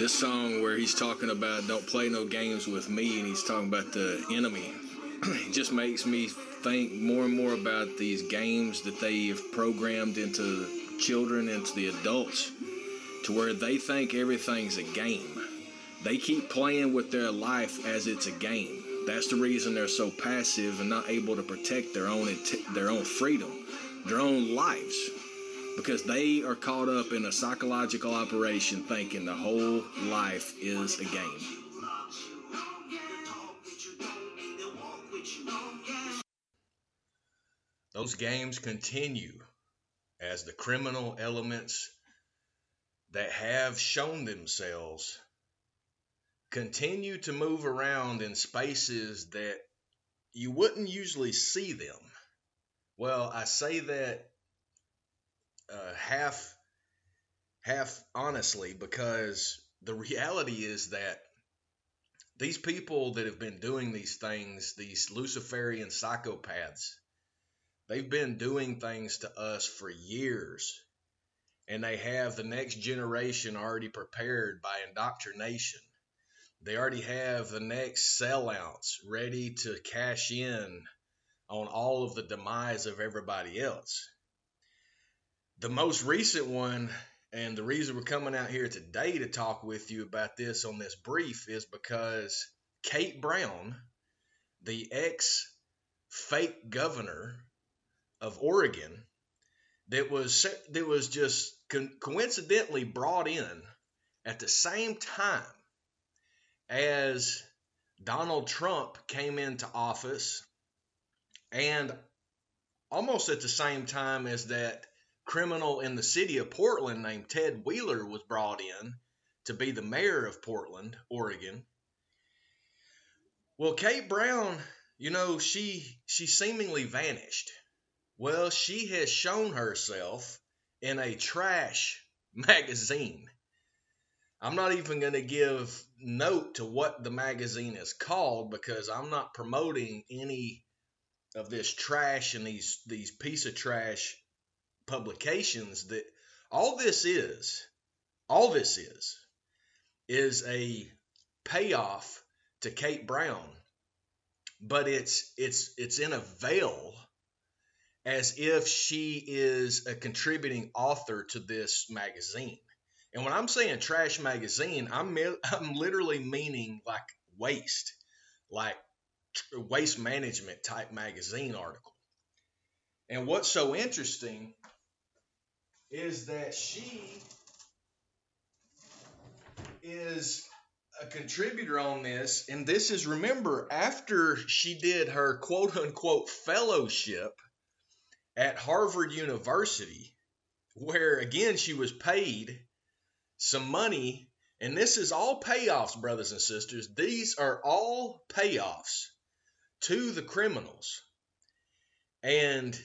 this song where he's talking about don't play no games with me and he's talking about the enemy. It just makes me think more and more about these games that they've programmed into children into the adults to where they think everything's a game. They keep playing with their life as it's a game. That's the reason they're so passive and not able to protect their own their own freedom their own lives because they are caught up in a psychological operation thinking the whole life is a game. Those games continue as the criminal elements that have shown themselves continue to move around in spaces that you wouldn't usually see them. Well, I say that uh, half half honestly because the reality is that these people that have been doing these things, these Luciferian psychopaths, they've been doing things to us for years. And they have the next generation already prepared by indoctrination. They already have the next sellouts ready to cash in on all of the demise of everybody else. The most recent one, and the reason we're coming out here today to talk with you about this on this brief is because Kate Brown, the ex fake governor of Oregon, that was that was just coincidentally brought in at the same time as Donald Trump came into office and almost at the same time as that criminal in the city of Portland named Ted Wheeler was brought in to be the mayor of Portland, Oregon. Well, Kate Brown, you know, she she seemingly vanished. Well, she has shown herself in a trash magazine. I'm not even going to give note to what the magazine is called because I'm not promoting any of this trash and these these piece of trash publications that all this is, all this is, is a payoff to Kate Brown, but it's it's it's in a veil as if she is a contributing author to this magazine. And when I'm saying trash magazine, I'm I'm literally meaning like waste, like waste management type magazine article. And what's so interesting is that she is a contributor on this. And this is, remember, after she did her quote unquote fellowship at Harvard University, where again she was paid some money. And this is all payoffs, brothers and sisters. These are all payoffs to the criminals. And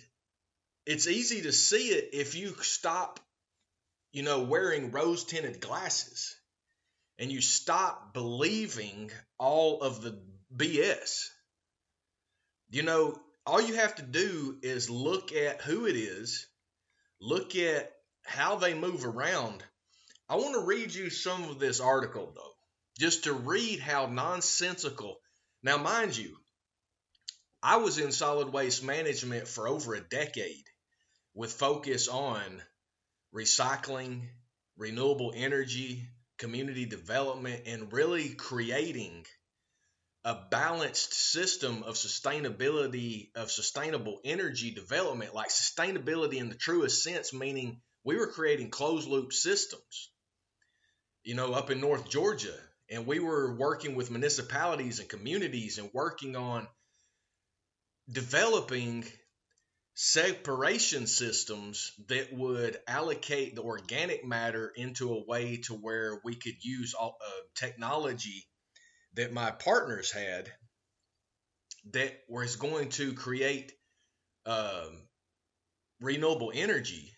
it's easy to see it if you stop, you know, wearing rose tinted glasses and you stop believing all of the BS. You know, all you have to do is look at who it is, look at how they move around. I want to read you some of this article, though, just to read how nonsensical. Now, mind you, I was in solid waste management for over a decade with focus on recycling, renewable energy, community development, and really creating a balanced system of sustainability, of sustainable energy development, like sustainability in the truest sense, meaning we were creating closed loop systems, you know, up in North Georgia. And we were working with municipalities and communities and working on developing separation systems that would allocate the organic matter into a way to where we could use all, uh, technology that my partners had that was going to create um, renewable energy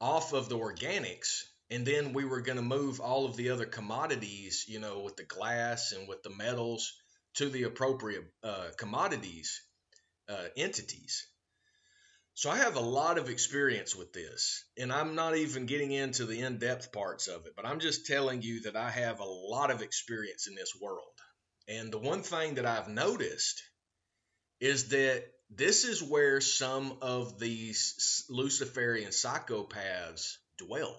off of the organics. And then we were going to move all of the other commodities you know with the glass and with the metals to the appropriate uh, commodities uh, entities So I have a lot of experience with this, and I'm not even getting into the in depth parts of it, but I'm just telling you that I have a lot of experience in this world. And the one thing that I've noticed is that this is where some of these Luciferian psychopaths dwell.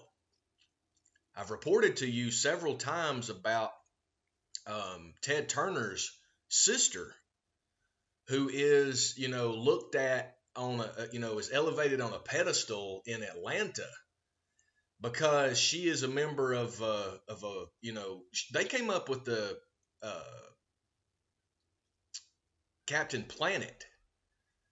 I've reported to you several times about um, Ted Turner's sister, who is, you know, looked at on a, you know, is elevated on a pedestal in Atlanta because she is a member of, uh, of a, you know, they came up with the uh, Captain Planet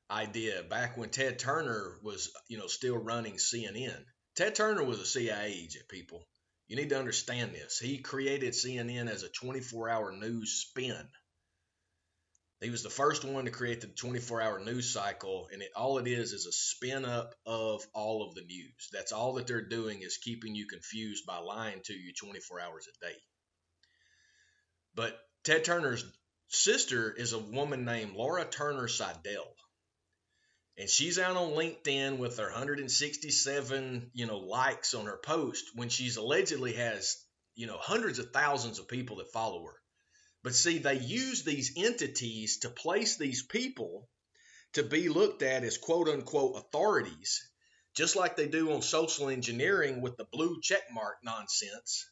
idea back when Ted Turner was, you know, still running CNN. Ted Turner was a CIA agent, people. You need to understand this. He created CNN as a 24 hour news spin. He was the first one to create the 24 hour news cycle, and it, all it is is a spin up of all of the news. That's all that they're doing is keeping you confused by lying to you 24 hours a day. But Ted Turner's sister is a woman named Laura Turner Seydel and she's out on LinkedIn with her 167, you know, likes on her post when she's allegedly has, you know, hundreds of thousands of people that follow her. But see, they use these entities to place these people to be looked at as quote unquote authorities, just like they do on social engineering with the blue checkmark nonsense.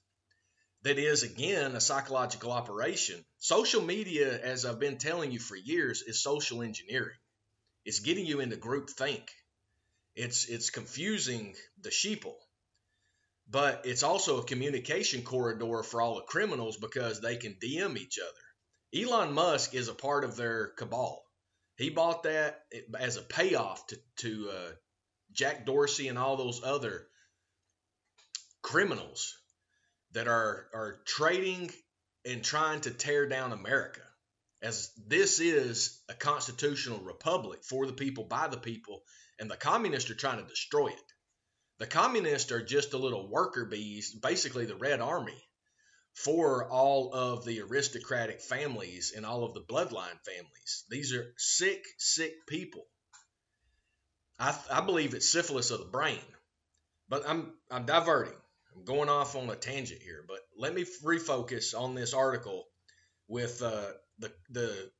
That is, again, a psychological operation. Social media, as I've been telling you for years, is social engineering it's getting you into group think. It's it's confusing the sheeple. But it's also a communication corridor for all the criminals because they can DM each other. Elon Musk is a part of their cabal. He bought that as a payoff to, to uh, Jack Dorsey and all those other criminals that are, are trading and trying to tear down America as this is a constitutional republic for the people by the people and the communists are trying to destroy it the communists are just a little worker bees basically the red army for all of the aristocratic families and all of the bloodline families. These are sick sick people. I, I believe it's syphilis of the brain. But i'm i'm diverting. I'm going off on a tangent here but let me refocus on this article with uh, the the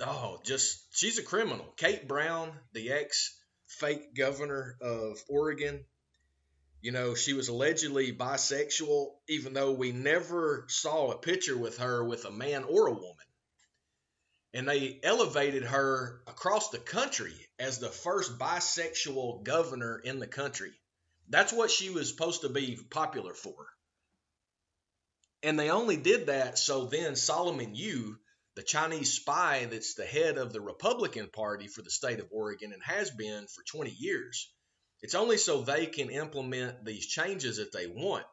oh just she's a criminal. Kate Brown, the ex fake governor of Oregon. You know, she was allegedly bisexual, even though we never saw a picture with her with a man or a woman. And they elevated her across the country as the first bisexual governor in the country. That's what she was supposed to be popular for. And they only did that so then Solomon Yue, the Chinese spy that's the head of the Republican Party for the state of Oregon and has been for 20 years, it's only so they can implement these changes that they want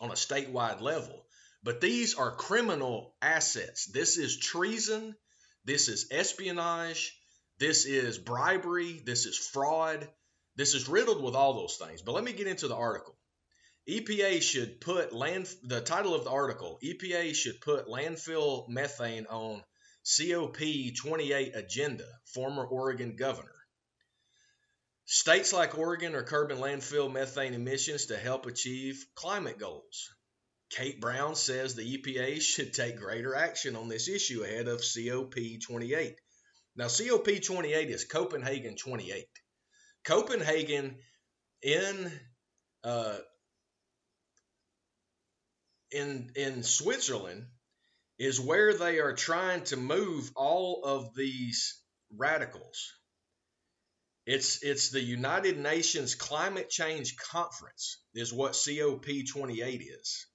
on a statewide level. But these are criminal assets. This is treason. This is espionage. This is bribery. This is fraud. This is riddled with all those things. But let me get into the article. EPA should put land the title of the article EPA should put landfill methane on COP28 agenda, former Oregon governor. States like Oregon are curbing landfill methane emissions to help achieve climate goals. Kate Brown says the EPA should take greater action on this issue ahead of COP28. Now, COP28 is Copenhagen 28. Copenhagen in uh, in in Switzerland is where they are trying to move all of these radicals. It's it's the United Nations Climate Change Conference is what COP28 is.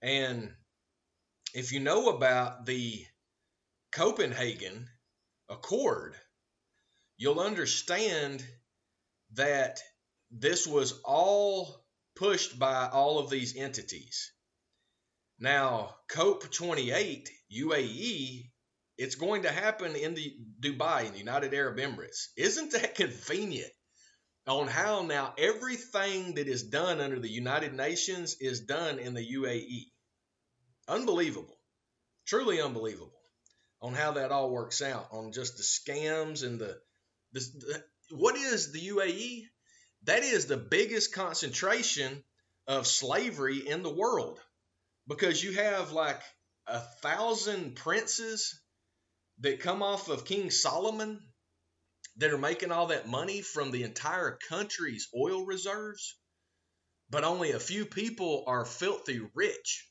And if you know about the Copenhagen Accord, you'll understand that this was all pushed by all of these entities. Now, COP 28 UAE, it's going to happen in the Dubai, in the United Arab Emirates. Isn't that convenient? On how now everything that is done under the United Nations is done in the UAE. Unbelievable. Truly unbelievable on how that all works out, on just the scams and the, the, the what is the UAE? That is the biggest concentration of slavery in the world because you have like a thousand princes that come off of King Solomon that are making all that money from the entire country's oil reserves, but only a few people are filthy rich.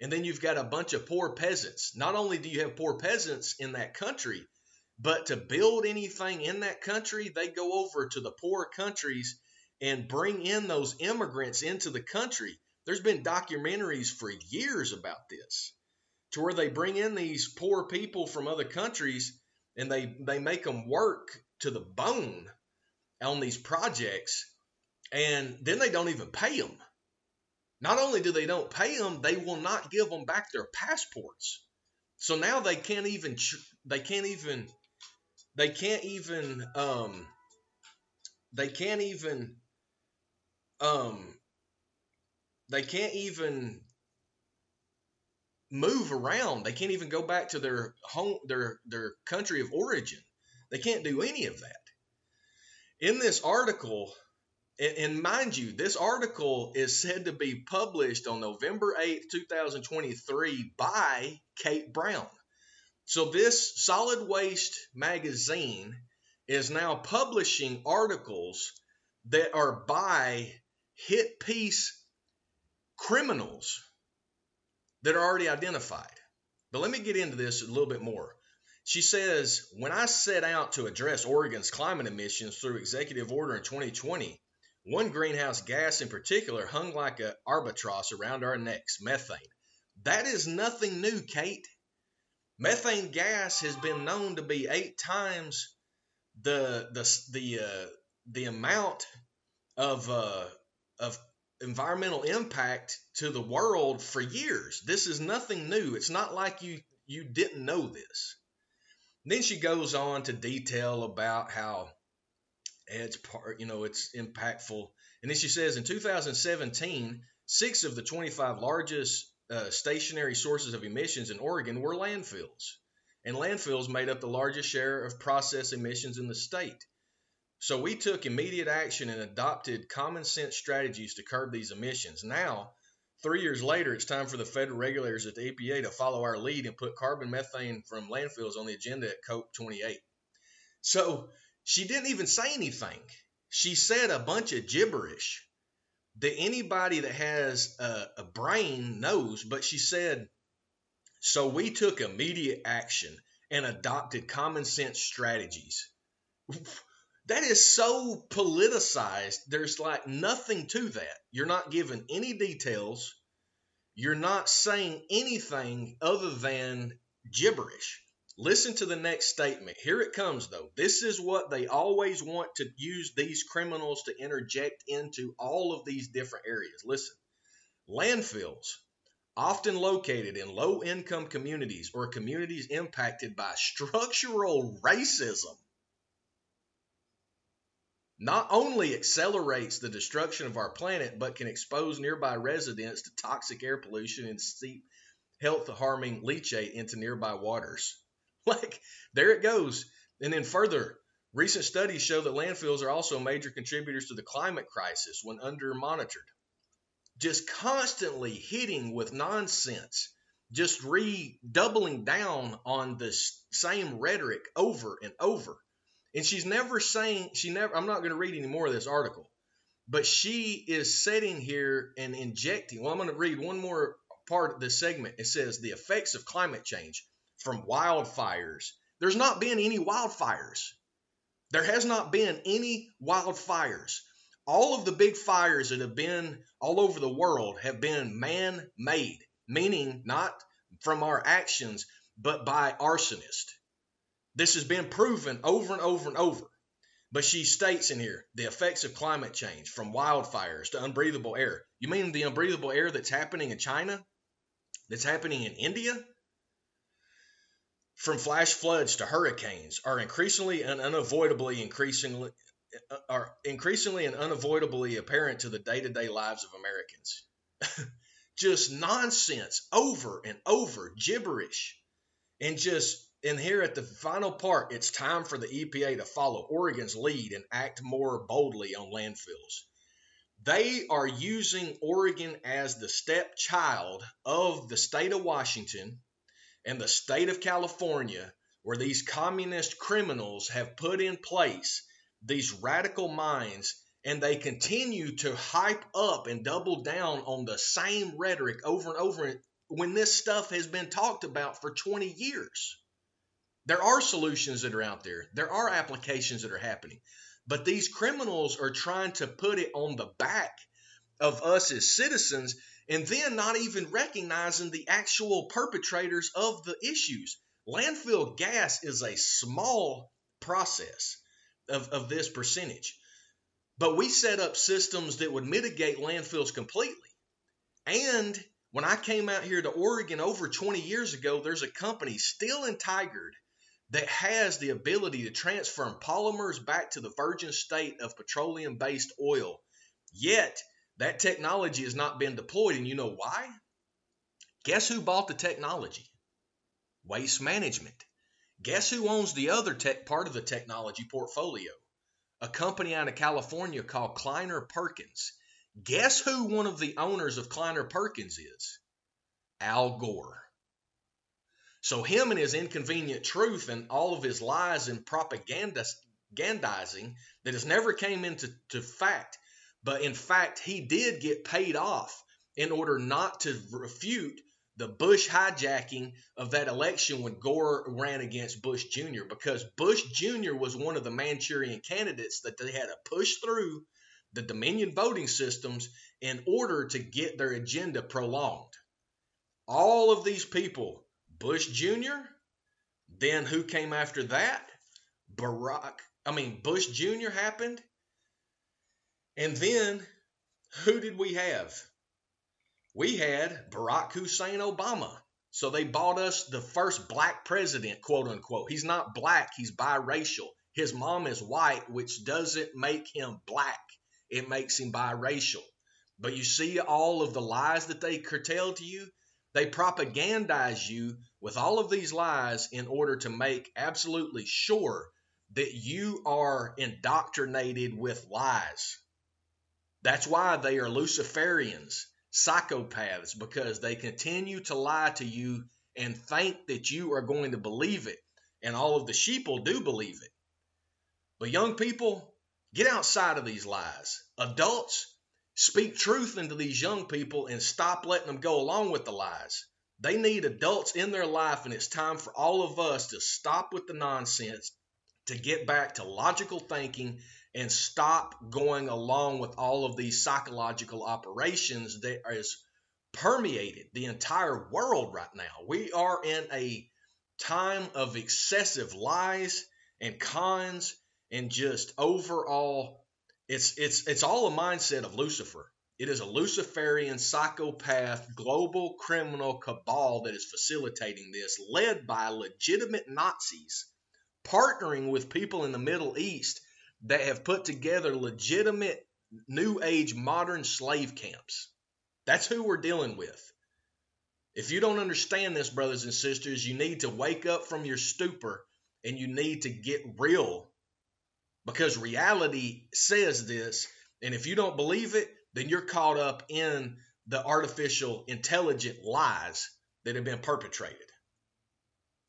And then you've got a bunch of poor peasants. Not only do you have poor peasants in that country, but to build anything in that country, they go over to the poor countries and bring in those immigrants into the country. There's been documentaries for years about this, to where they bring in these poor people from other countries and they, they make them work to the bone on these projects, and then they don't even pay them. Not only do they don't pay them, they will not give them back their passports. So now they can't even they can't even they can't even um they can't even um they can't even move around. They can't even go back to their home their their country of origin. They can't do any of that. In this article, and mind you, this article is said to be published on November 8th, 2023 by Kate Brown. So, this solid waste magazine is now publishing articles that are by hit piece criminals that are already identified. But let me get into this a little bit more. She says, When I set out to address Oregon's climate emissions through executive order in 2020, one greenhouse gas in particular hung like an albatross around our necks methane. That is nothing new, Kate. Methane gas has been known to be eight times the the the uh, the amount of uh, of environmental impact to the world for years. This is nothing new. It's not like you you didn't know this. And then she goes on to detail about how it's part, you know, it's impactful. And then she says in 2017, six of the 25 largest uh, stationary sources of emissions in Oregon were landfills. And landfills made up the largest share of process emissions in the state. So we took immediate action and adopted common sense strategies to curb these emissions. Now, three years later, it's time for the federal regulators at the EPA to follow our lead and put carbon methane from landfills on the agenda at COP 28. So she didn't even say anything. She said a bunch of gibberish that anybody that has a, a brain knows, but she said, so we took immediate action and adopted common sense strategies. that is so politicized. There's like nothing to that. You're not given any details. You're not saying anything other than gibberish. Listen to the next statement. Here it comes, though. This is what they always want to use these criminals to interject into all of these different areas. Listen landfills, often located in low income communities or communities impacted by structural racism, not only accelerates the destruction of our planet, but can expose nearby residents to toxic air pollution and seep health harming leachate into nearby waters. like there it goes. And then further, recent studies show that landfills are also major contributors to the climate crisis when under monitored. Just constantly hitting with nonsense, just redoubling down on the same rhetoric over and over. And she's never saying, she never, I'm not going to read any more of this article, but she is sitting here and injecting. Well, I'm going to read one more part of this segment. It says the effects of climate change from wildfires. There's not been any wildfires. There has not been any wildfires. All of the big fires that have been all over the world have been man made, meaning not from our actions, but by arsonists. This has been proven over and over and over. But she states in here the effects of climate change from wildfires to unbreathable air. You mean the unbreathable air that's happening in China? That's happening in India? from flash floods to hurricanes are increasingly and unavoidably increasingly uh, are increasingly and unavoidably apparent to the day-to-day lives of Americans. just nonsense over and over, gibberish, and just and here at the final part, it's time for the EPA to follow Oregon's lead and act more boldly on landfills. They are using Oregon as the stepchild of the state of Washington and the state of California, where these communist criminals have put in place these radical minds and they continue to hype up and double down on the same rhetoric over and over when this stuff has been talked about for 20 years. There are solutions that are out there. There are applications that are happening. But these criminals are trying to put it on the back of us as citizens and then not even recognizing the actual perpetrators of the issues. Landfill gas is a small process of, of this percentage. But we set up systems that would mitigate landfills completely. And when I came out here to Oregon over 20 years ago, there's a company still in Tigard that has the ability to transfer polymers back to the virgin state of petroleum based oil. Yet, that technology has not been deployed. And you know why? Guess who bought the technology? Waste Management. Guess who owns the other tech part of the technology portfolio? A company out of California called Kleiner Perkins. Guess who one of the owners of Kleiner Perkins is? Al Gore. So, him and his inconvenient truth and all of his lies and propagandizing that has never came into to fact, but in fact, he did get paid off in order not to refute the Bush hijacking of that election when Gore ran against Bush Jr. because Bush Jr. was one of the Manchurian candidates that they had to push through the Dominion voting systems in order to get their agenda prolonged. All of these people Bush Jr., then who came after that? Barack, I mean, Bush Jr. happened. And then who did we have? We had Barack Hussein Obama. So they bought us the first black president, quote unquote. He's not black, he's biracial. His mom is white, which doesn't make him black, it makes him biracial. But you see all of the lies that they curtail to you? They propagandize you with all of these lies in order to make absolutely sure that you are indoctrinated with lies. That's why they are Luciferians, psychopaths, because they continue to lie to you and think that you are going to believe it. And all of the sheeple do believe it. But young people, get outside of these lies. Adults, speak truth into these young people and stop letting them go along with the lies. They need adults in their life, and it's time for all of us to stop with the nonsense, to get back to logical thinking, and stop going along with all of these psychological operations that is permeated the entire world right now. We are in a time of excessive lies and cons and just overall it's it's it's all a mindset of Lucifer. It is a Luciferian psychopath global criminal cabal that is facilitating this, led by legitimate Nazis, partnering with people in the Middle East that have put together legitimate New Age modern slave camps. That's who we're dealing with. If you don't understand this, brothers and sisters, you need to wake up from your stupor and you need to get real because reality says this. And if you don't believe it, then you're caught up in the artificial intelligent lies that have been perpetrated.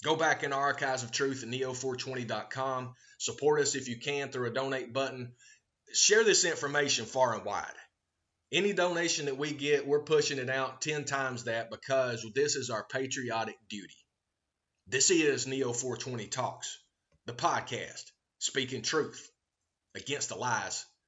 Go back in our archives of truth at neo420.com. Support us if you can through a donate button. Share this information far and wide. Any donation that we get, we're pushing it out 10 times that because this is our patriotic duty. This is Neo 420 Talks, the podcast, speaking truth against the lies